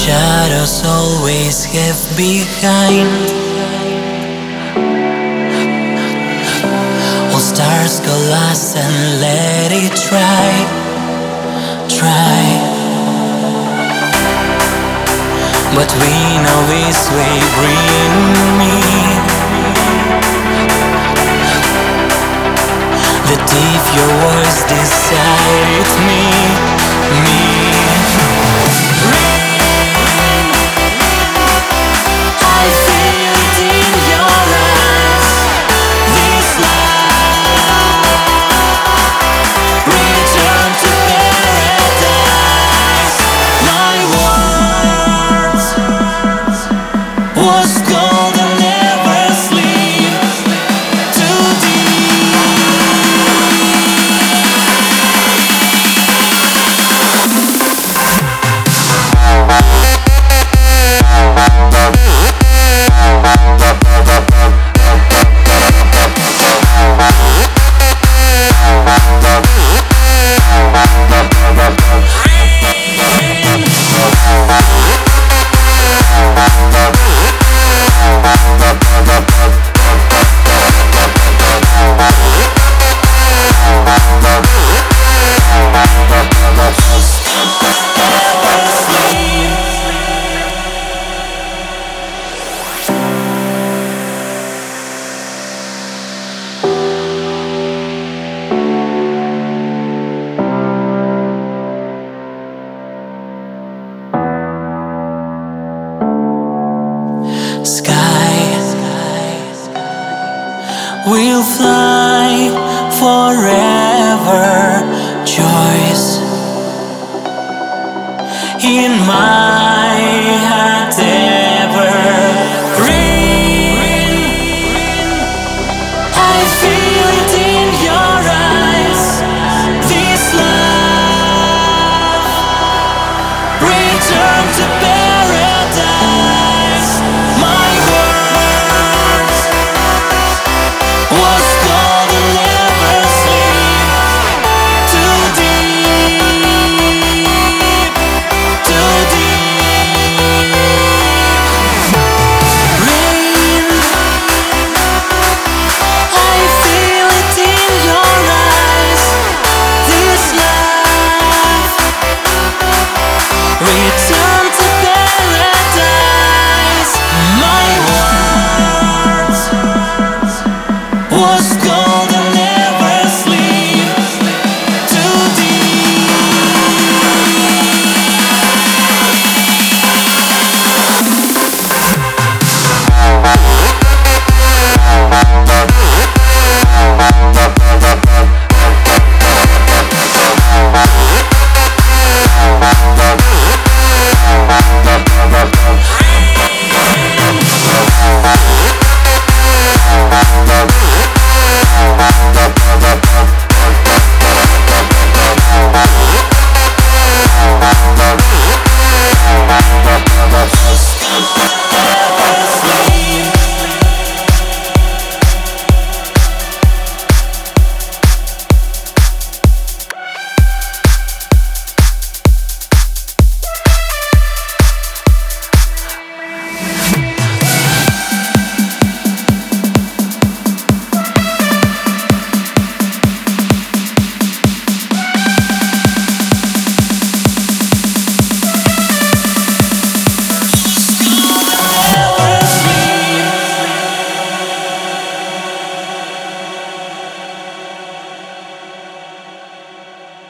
Shadows always have behind. All stars coalesce and let it try, try. But we know this way bring me. That if your words decide it's me, me. Sky. We'll fly forever. Choice in my Let's go.